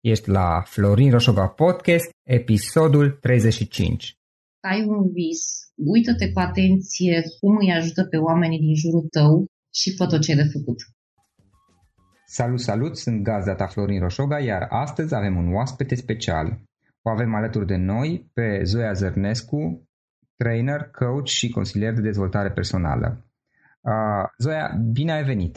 Ești la Florin Roșova Podcast, episodul 35. Ai un vis, uită-te cu atenție cum îi ajută pe oamenii din jurul tău și fă tot ce ai de făcut. Salut, salut, sunt gazda ta Florin Roșoga, iar astăzi avem un oaspete special. O avem alături de noi pe Zoia Zărnescu, trainer, coach și consilier de dezvoltare personală. Uh, Zoia, bine ai venit!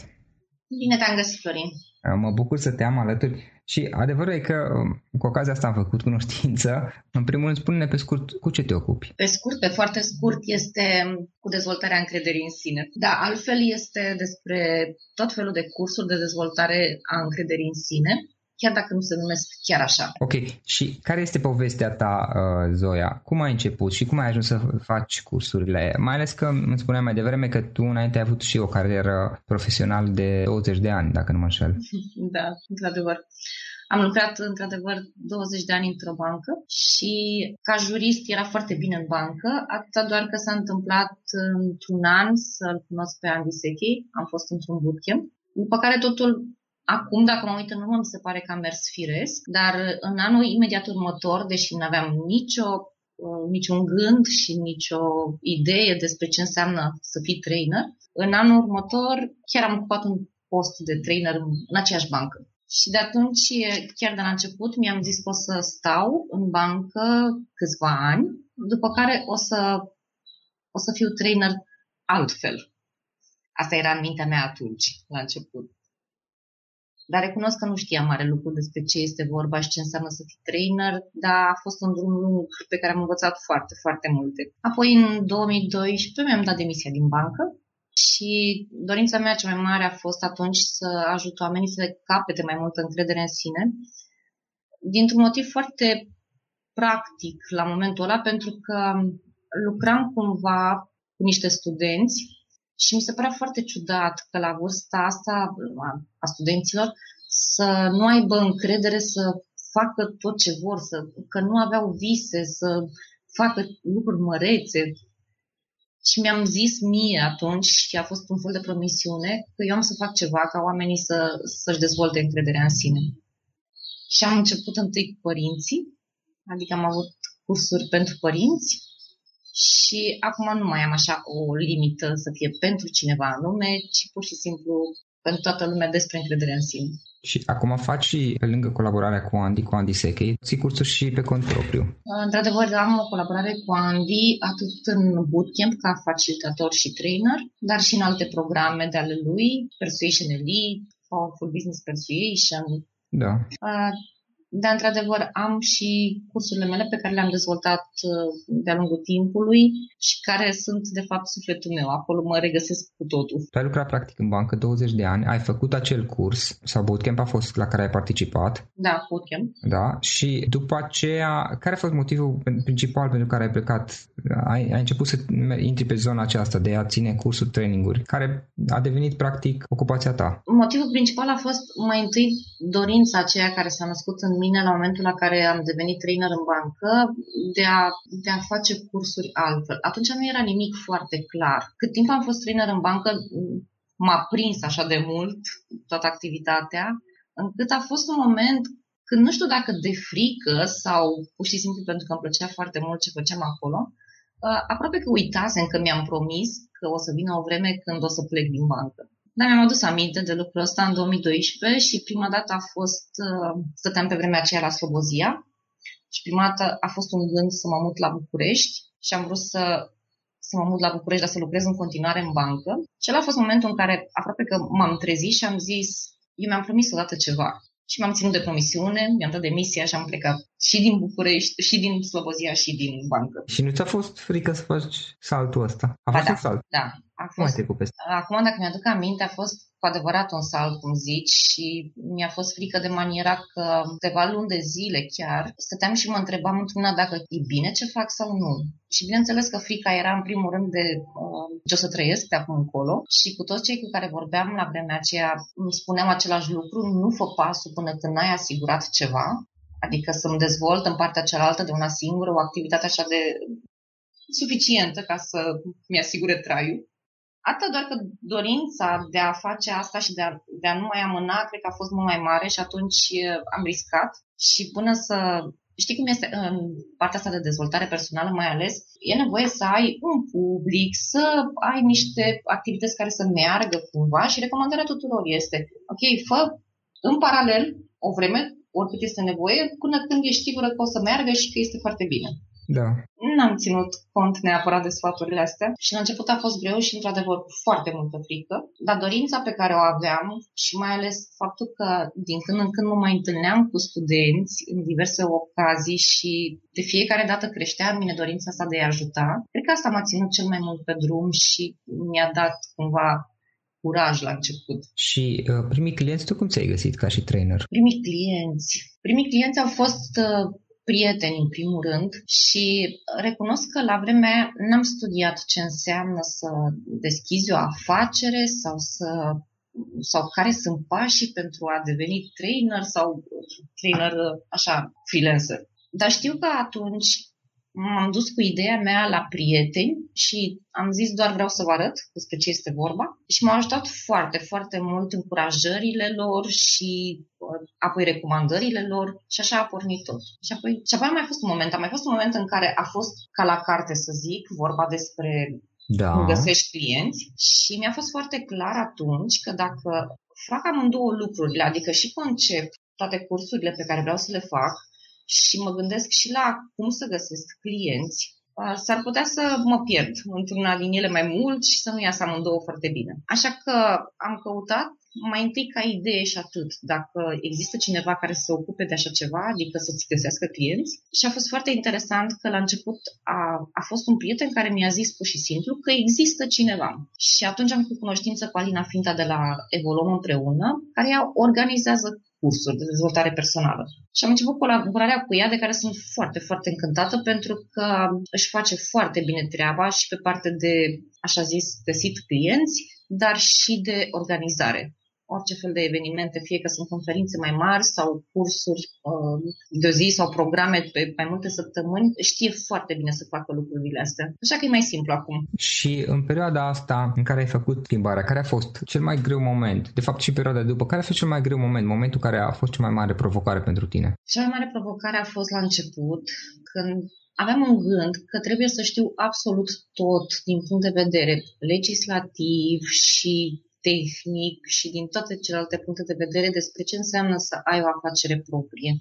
Bine te-am găsit, Florin! Uh, mă bucur să te am alături și adevărul e că um, cu ocazia asta am făcut cunoștință. În primul rând, spune-ne pe scurt cu ce te ocupi. Pe scurt, pe foarte scurt, este cu dezvoltarea încrederii în sine. Da, altfel este despre tot felul de cursuri de dezvoltare a încrederii în sine chiar dacă nu se numesc chiar așa. Ok, și care este povestea ta, uh, Zoia? Cum ai început și cum ai ajuns să faci cursurile? Mai ales că îmi spuneai mai devreme că tu înainte ai avut și o carieră profesională de 20 de ani, dacă nu mă înșel. Da, într-adevăr. Am lucrat într-adevăr 20 de ani într-o bancă și ca jurist era foarte bine în bancă, atâta doar că s-a întâmplat într-un an să-l cunosc pe Andy Sechi, am fost într-un bootcamp, după care totul Acum, dacă mă uit în urmă, mi se pare că a mers firesc, dar în anul imediat următor, deși nu aveam nicio, uh, niciun gând și nicio idee despre ce înseamnă să fii trainer, în anul următor chiar am ocupat un post de trainer în aceeași bancă. Și de atunci, chiar de la început, mi-am zis că o să stau în bancă câțiva ani, după care o să, o să fiu trainer altfel. Asta era în mintea mea atunci, la început. Dar recunosc că nu știam mare lucru despre ce este vorba și ce înseamnă să fii trainer, dar a fost un drum lung pe care am învățat foarte, foarte multe. Apoi, în 2012, mi-am dat demisia din bancă și dorința mea cea mai mare a fost atunci să ajut oamenii să capete mai multă încredere în sine, dintr-un motiv foarte practic la momentul ăla, pentru că lucram cumva cu niște studenți și mi se părea foarte ciudat că la vârsta asta a studenților să nu aibă încredere să facă tot ce vor, să, că nu aveau vise, să facă lucruri mărețe. Și mi-am zis mie atunci, și a fost un fel de promisiune, că eu am să fac ceva ca oamenii să, să-și dezvolte încrederea în sine. Și am început întâi cu părinții, adică am avut cursuri pentru părinți, și acum nu mai am așa o limită să fie pentru cineva anume, ci pur și simplu pentru toată lumea despre încredere în sine. Și acum faci și pe lângă colaborarea cu Andy, cu Andy Sechei, ții cursuri și pe cont propriu. Într-adevăr, am o colaborare cu Andy atât în bootcamp ca facilitator și trainer, dar și în alte programe de ale lui, Persuasion Elite, Powerful Business Persuasion. Da. Dar, într-adevăr, am și cursurile mele pe care le-am dezvoltat uh, de-a lungul timpului și care sunt, de fapt, sufletul meu. Acolo mă regăsesc cu totul. Tu ai lucrat, practic, în bancă 20 de ani, ai făcut acel curs sau bootcamp a fost la care ai participat. Da, bootcamp. Da, și după aceea, care a fost motivul principal pentru care ai plecat? Ai, ai început să intri pe zona aceasta de a ține cursuri, traininguri, care a devenit, practic, ocupația ta. Motivul principal a fost mai întâi dorința aceea care s-a născut în mine la momentul la care am devenit trainer în bancă de a, de a face cursuri altfel. Atunci nu era nimic foarte clar. Cât timp am fost trainer în bancă, m-a prins așa de mult toată activitatea, încât a fost un moment când nu știu dacă de frică sau pur și simplu pentru că îmi plăcea foarte mult ce făceam acolo, aproape că uitasem că mi-am promis că o să vină o vreme când o să plec din bancă. Dar mi-am adus aminte de lucrul ăsta în 2012 și prima dată a fost, uh, stăteam pe vremea aceea la Slobozia și prima dată a fost un gând să mă mut la București și am vrut să, să mă mut la București, dar să lucrez în continuare în bancă. Și ăla a fost momentul în care aproape că m-am trezit și am zis, eu mi-am promis odată ceva și m-am ținut de promisiune, mi-am dat demisia și am plecat și din București, și din Slobozia, și din bancă. Și nu ți-a fost frică să faci saltul ăsta? A ba fost da, un salt. Da, a fost. Cum ai peste? Acum, dacă mi-aduc aminte, a fost cu adevărat un salt, cum zici, și mi-a fost frică de maniera că câteva luni de zile chiar stăteam și mă întrebam într-una dacă e bine ce fac sau nu. Și bineînțeles că frica era în primul rând de uh, ce o să trăiesc de acum încolo și cu toți cei cu care vorbeam la vremea aceea îmi spuneam același lucru, nu fă pasul până când n-ai asigurat ceva, adică să-mi dezvolt în partea cealaltă de una singură o activitate așa de suficientă ca să mi-asigure traiul. Atât doar că dorința de a face asta și de a, de a nu mai amâna, cred că a fost mult mai mare și atunci am riscat și până să Știi cum este în partea asta de dezvoltare personală mai ales? E nevoie să ai un public, să ai niște activități care să meargă cumva și recomandarea tuturor este, ok, fă în paralel o vreme, oricât este nevoie, până când ești sigură că o să meargă și că este foarte bine. Da. N-am ținut cont neapărat de sfaturile astea și la început a fost greu și, într-adevăr, cu foarte multă frică, dar dorința pe care o aveam și mai ales faptul că din când în când mă mai întâlneam cu studenți în diverse ocazii și de fiecare dată creștea în mine dorința asta de a ajuta, cred că asta m-a ținut cel mai mult pe drum și mi-a dat cumva curaj la început. Și uh, primii clienți, tu cum ți-ai găsit ca și trainer? Primii clienți. Primii clienți au fost uh, prieteni în primul rând și recunosc că la vremea n-am studiat ce înseamnă să deschizi o afacere sau să sau care sunt pașii pentru a deveni trainer sau trainer așa freelancer. Dar știu că atunci m-am dus cu ideea mea la prieteni și am zis doar vreau să vă arăt despre ce este vorba și m-au ajutat foarte, foarte mult încurajările lor și uh, apoi recomandările lor și așa a pornit tot. Și apoi, și apoi a mai fost un moment, a mai fost un moment în care a fost ca la carte să zic, vorba despre da. cum găsești clienți și mi-a fost foarte clar atunci că dacă fac amândouă lucrurile, adică și concept toate cursurile pe care vreau să le fac și mă gândesc și la cum să găsesc clienți, s-ar putea să mă pierd într-una din ele mai mult și să nu iasă amândouă foarte bine. Așa că am căutat mai întâi ca idee și atât, dacă există cineva care să se ocupe de așa ceva, adică să-ți găsească clienți. Și a fost foarte interesant că la început a, a fost un prieten care mi-a zis pur și simplu că există cineva. Și atunci am făcut cunoștință cu Alina Finta de la Evolom împreună, care ea organizează cursuri de dezvoltare personală. Și am început colaborarea cu ea, de care sunt foarte, foarte încântată, pentru că își face foarte bine treaba și pe parte de, așa zis, găsit clienți, dar și de organizare orice fel de evenimente, fie că sunt conferințe mai mari sau cursuri uh, de zi sau programe pe mai multe săptămâni, știe foarte bine să facă lucrurile astea. Așa că e mai simplu acum. Și în perioada asta în care ai făcut schimbarea, care a fost cel mai greu moment? De fapt și perioada de după, care a fost cel mai greu moment? Momentul care a fost cea mai mare provocare pentru tine? Cea mai mare provocare a fost la început, când aveam un gând că trebuie să știu absolut tot din punct de vedere legislativ și tehnic și din toate celelalte puncte de vedere despre ce înseamnă să ai o afacere proprie.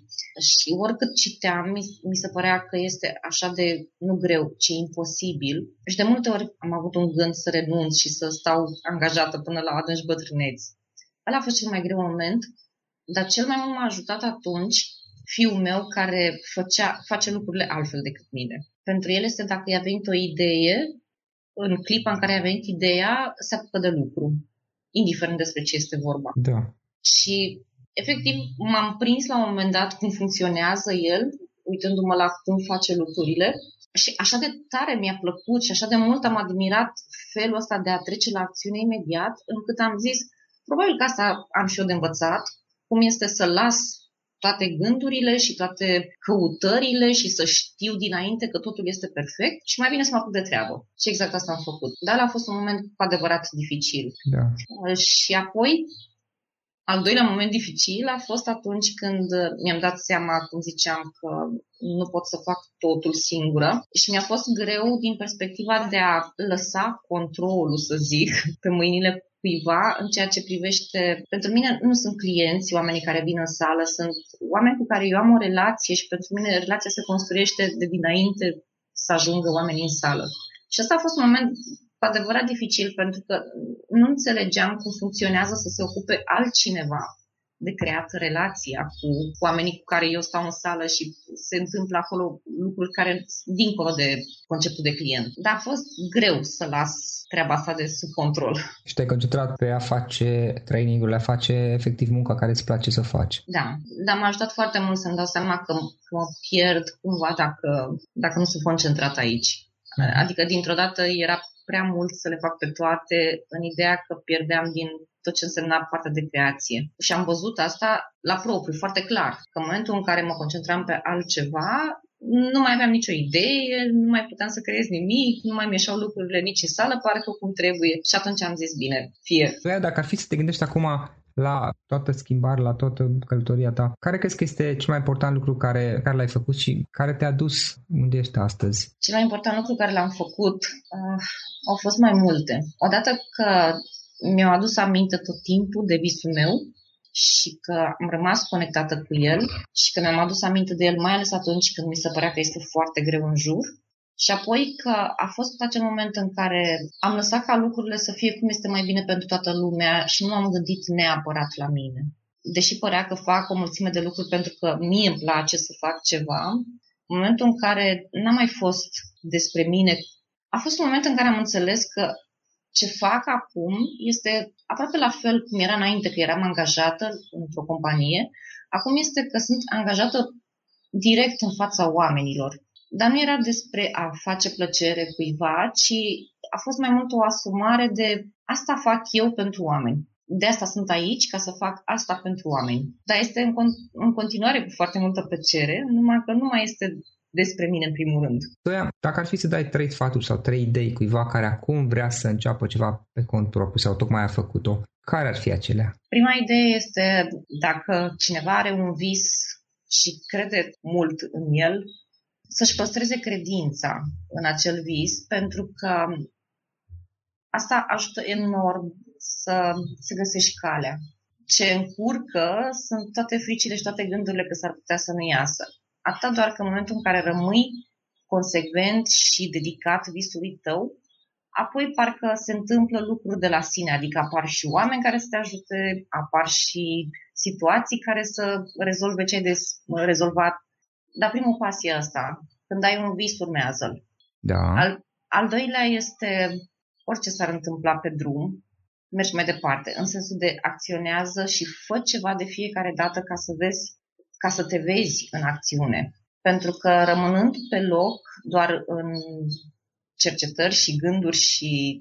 Și oricât citeam, mi, mi se părea că este așa de, nu greu, ci imposibil. Și de multe ori am avut un gând să renunț și să stau angajată până la adânci bătrâneți. Ăla a fost cel mai greu moment, dar cel mai mult m-a ajutat atunci fiul meu care făcea, face lucrurile altfel decât mine. Pentru el este dacă i-a venit o idee, în clipa în care a venit ideea, se apucă de lucru indiferent despre ce este vorba. Da. Și efectiv m-am prins la un moment dat cum funcționează el, uitându-mă la cum face lucrurile și așa de tare mi-a plăcut și așa de mult am admirat felul ăsta de a trece la acțiune imediat, încât am zis, probabil că asta am și eu de învățat, cum este să las toate gândurile și toate căutările și să știu dinainte că totul este perfect și mai bine să mă apuc de treabă. Și exact asta am făcut. Dar a fost un moment cu adevărat dificil. Da. Și apoi, al doilea moment dificil a fost atunci când mi-am dat seama, cum ziceam, că nu pot să fac totul singură și mi-a fost greu din perspectiva de a lăsa controlul, să zic, pe mâinile cuiva în ceea ce privește, pentru mine nu sunt clienți, oamenii care vin în sală, sunt oameni cu care eu am o relație și pentru mine relația se construiește de dinainte să ajungă oamenii în sală. Și asta a fost un moment cu adevărat dificil pentru că nu înțelegeam cum funcționează să se ocupe altcineva de creat relația cu oamenii cu care eu stau în sală și se întâmplă acolo lucruri care dincolo de conceptul de client. Dar a fost greu să las treaba asta de sub control. Și te-ai concentrat pe a face training-urile, a face efectiv munca care îți place să faci. Da, dar m-a ajutat foarte mult să-mi dau seama că, că mă pierd cumva dacă, dacă nu sunt concentrat aici. Mhm. Adică dintr-o dată era prea mult să le fac pe toate în ideea că pierdeam din tot ce însemna partea de creație. Și am văzut asta la propriu, foarte clar, că în momentul în care mă concentram pe altceva, nu mai aveam nicio idee, nu mai puteam să creez nimic, nu mai mi-eșau lucrurile nici în sală, pare că cum trebuie. Și atunci am zis, bine, fie. Dacă ar fi să te gândești acum la toată schimbarea, la toată călătoria ta, care crezi că este cel mai important lucru care, care l-ai făcut și care te-a dus unde ești astăzi? Cel mai important lucru care l-am făcut uh, au fost mai multe. Odată că mi-au adus aminte tot timpul de visul meu și că am rămas conectată cu el și că mi-am adus aminte de el, mai ales atunci când mi se părea că este foarte greu în jur. Și apoi că a fost acel moment în care am lăsat ca lucrurile să fie cum este mai bine pentru toată lumea și nu am gândit neapărat la mine. Deși părea că fac o mulțime de lucruri pentru că mie îmi place să fac ceva, în momentul în care n-a mai fost despre mine, a fost un moment în care am înțeles că ce fac acum este aproape la fel cum era înainte, că eram angajată într-o companie. Acum este că sunt angajată direct în fața oamenilor. Dar nu era despre a face plăcere cuiva, ci a fost mai mult o asumare de asta fac eu pentru oameni. De asta sunt aici, ca să fac asta pentru oameni. Dar este în, con- în continuare cu foarte multă plăcere, numai că nu mai este despre mine în primul rând. Toia, dacă ar fi să dai trei sfaturi sau trei idei cuiva care acum vrea să înceapă ceva pe cont propriu sau tocmai a făcut-o, care ar fi acelea? Prima idee este dacă cineva are un vis și crede mult în el, să-și păstreze credința în acel vis, pentru că asta ajută enorm să, să găsești calea. Ce încurcă sunt toate fricile și toate gândurile că s-ar putea să nu iasă. Atâta doar că în momentul în care rămâi consecvent și dedicat visului tău, apoi parcă se întâmplă lucruri de la sine, adică apar și oameni care să te ajute, apar și situații care să rezolve ce ai de rezolvat. Dar primul pas e ăsta. Când ai un vis, urmează-l. Da. Al, al doilea este orice s-ar întâmpla pe drum, mergi mai departe, în sensul de acționează și fă ceva de fiecare dată ca să vezi, ca să te vezi în acțiune. Pentru că rămânând pe loc doar în cercetări și gânduri și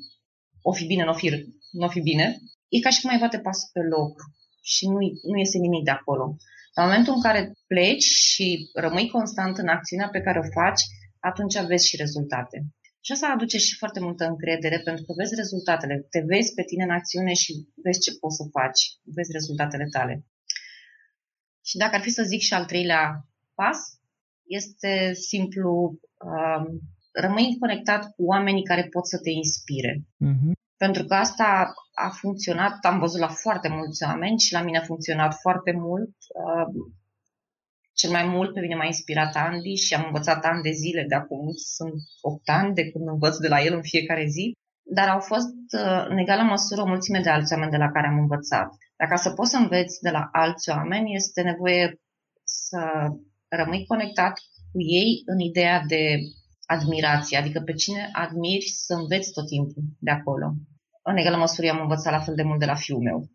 o fi bine, nu o fi, n-o fi bine, e ca și cum ai bate pasul pe loc și nu, nu iese nimic de acolo. În momentul în care pleci și rămâi constant în acțiunea pe care o faci, atunci vezi și rezultate. Și asta aduce și foarte multă încredere pentru că vezi rezultatele, te vezi pe tine în acțiune și vezi ce poți să faci, vezi rezultatele tale. Și dacă ar fi să zic și al treilea pas, este simplu, um, rămâi conectat cu oamenii care pot să te inspire. Uh-huh. Pentru că asta a funcționat, am văzut la foarte mulți oameni și la mine a funcționat foarte mult. Um, cel mai mult pe mine m-a inspirat Andy și am învățat ani de zile, de acum sunt 8 ani de când învăț de la el în fiecare zi, dar au fost uh, în egală măsură o mulțime de alți oameni de la care am învățat. Dacă să poți să înveți de la alți oameni, este nevoie să rămâi conectat cu ei în ideea de admirație, adică pe cine admiri să înveți tot timpul de acolo. În egală măsură am învățat la fel de mult de la fiul meu.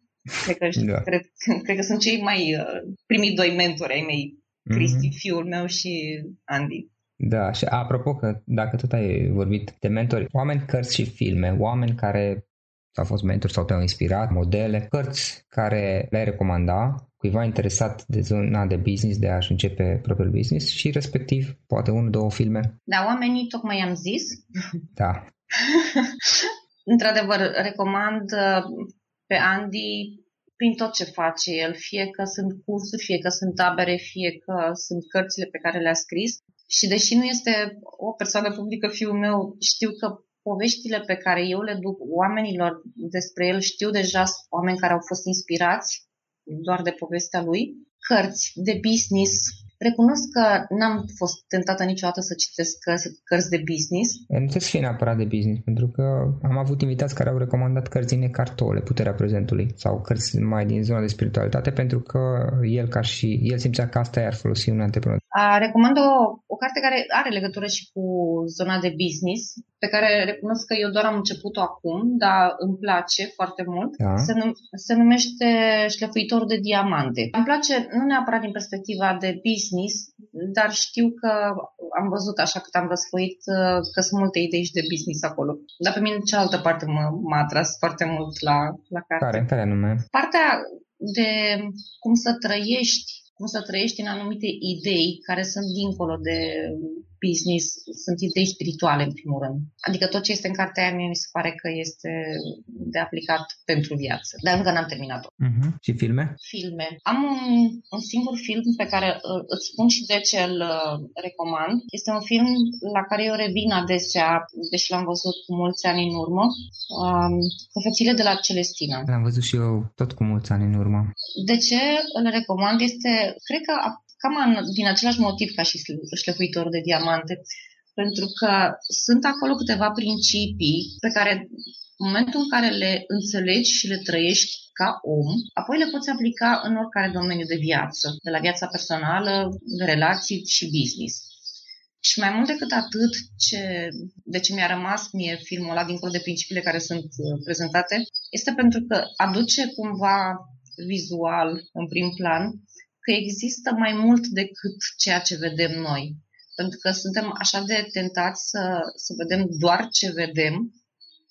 Cred că, da. cred, cred că sunt cei mai uh, primii doi mentori ai mei Cristi, mm-hmm. fiul meu și Andy. Da, și apropo că dacă tot ai vorbit de mentori, oameni, cărți și filme, oameni care au fost mentori sau te-au inspirat, modele, cărți care le-ai recomanda cuiva interesat de zona de business, de a-și începe propriul business și respectiv poate unul, două filme. Da, oamenii tocmai am zis. Da. Într-adevăr, recomand uh, pe Andy prin tot ce face el, fie că sunt cursuri, fie că sunt tabere, fie că sunt cărțile pe care le-a scris. Și deși nu este o persoană publică, fiul meu, știu că poveștile pe care eu le duc oamenilor despre el, știu deja oameni care au fost inspirați doar de povestea lui, cărți de business, Recunosc că n-am fost tentată niciodată să citesc cărți de business. Nu trebuie să fie neapărat de business, pentru că am avut invitați care au recomandat cărți din Cartole, Puterea Prezentului, sau cărți mai din zona de spiritualitate, pentru că el ca și el simțea că asta i-ar folosi un antreprenor. A, recomand o, o carte care are legătură și cu zona de business, pe care recunosc că eu doar am început-o acum, dar îmi place foarte mult. Da. Se, num- se numește Șlefuitor de diamante. Îmi place nu neapărat din perspectiva de business, dar știu că am văzut așa cât am răsfoit uh, că sunt multe idei și de business acolo. Dar pe mine cealaltă parte m- m-a atras foarte mult la, la carte. Care? Care anume? Partea de cum să trăiești cum să trăiești în anumite idei care sunt dincolo de business, sunt idei spirituale în primul rând. Adică tot ce este în cartea aia mie mi se pare că este de aplicat pentru viață. Dar încă n-am terminat-o. Uh-huh. Și filme? Filme. Am un, un singur film pe care uh, îți spun și de ce îl uh, recomand. Este un film la care eu revin adesea, deși l-am văzut cu mulți ani în urmă. Um, Profețiile de la Celestina. L-am văzut și eu tot cu mulți ani în urmă. De ce îl recomand? Este, cred că cam din același motiv ca și șlefuitorul de diamante, pentru că sunt acolo câteva principii pe care în momentul în care le înțelegi și le trăiești ca om, apoi le poți aplica în oricare domeniu de viață, de la viața personală, de relații și business. Și mai mult decât atât, ce, de ce mi-a rămas mie filmul ăla, dincolo de principiile care sunt uh, prezentate, este pentru că aduce cumva vizual, în prim plan, că există mai mult decât ceea ce vedem noi. Pentru că suntem așa de tentați să, să vedem doar ce vedem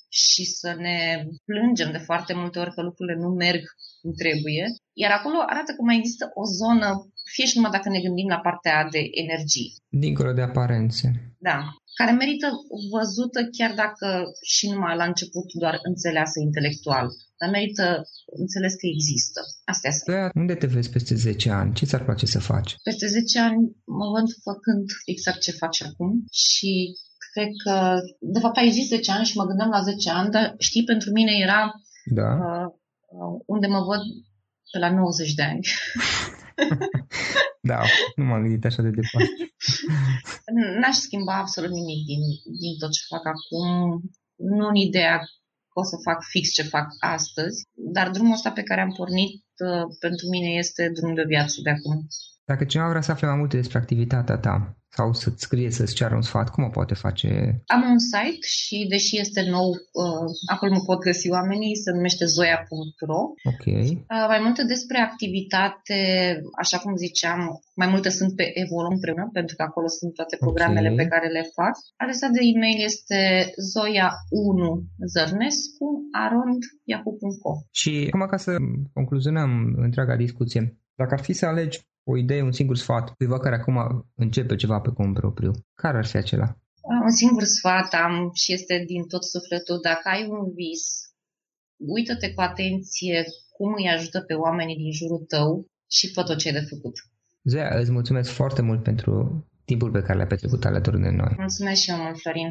și să ne plângem de foarte multe ori că lucrurile nu merg cum trebuie. Iar acolo arată că mai există o zonă fie și numai dacă ne gândim la partea de energie. Dincolo de aparențe. Da, care merită văzută chiar dacă și numai la început doar înțeleasă intelectual, dar merită înțeles că există. Astea sunt. De unde te vezi peste 10 ani? Ce ți-ar place să faci? Peste 10 ani mă văd făcând exact ce faci acum și cred că, de fapt, ai zis 10 ani și mă gândeam la 10 ani, dar știi, pentru mine era da. uh, unde mă văd pe la 90 de ani. da, nu m-am gândit așa de departe. N-aș schimba absolut nimic din, din tot ce fac acum. Nu în ideea că o să fac fix ce fac astăzi, dar drumul ăsta pe care am pornit uh, pentru mine este drumul de viață de acum. Dacă cineva vrea să afle mai multe despre activitatea ta, sau să-ți scrie, să-ți ceară un sfat, cum o poate face? Am un site și deși este nou, uh, acolo mă pot găsi oamenii, se numește zoia.ro. Ok. Uh, mai multe despre activitate, așa cum ziceam, mai multe sunt pe Evolu împreună, pentru că acolo sunt toate programele okay. pe care le fac. Adresa de e-mail este zoia1 zărnescu arond yahoo.com. Și acum ca să concluzionăm întreaga discuție, dacă ar fi să alegi o idee, un singur sfat cuiva care acum începe ceva pe cont propriu, care ar fi acela? Un singur sfat am și este din tot sufletul. Dacă ai un vis, uită-te cu atenție cum îi ajută pe oamenii din jurul tău și fă tot ce ai de făcut. Zea, îți mulțumesc foarte mult pentru timpul pe care l-ai petrecut alături de noi. Mulțumesc și eu mult, Florin.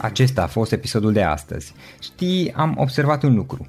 Acesta a fost episodul de astăzi. Știi, am observat un lucru.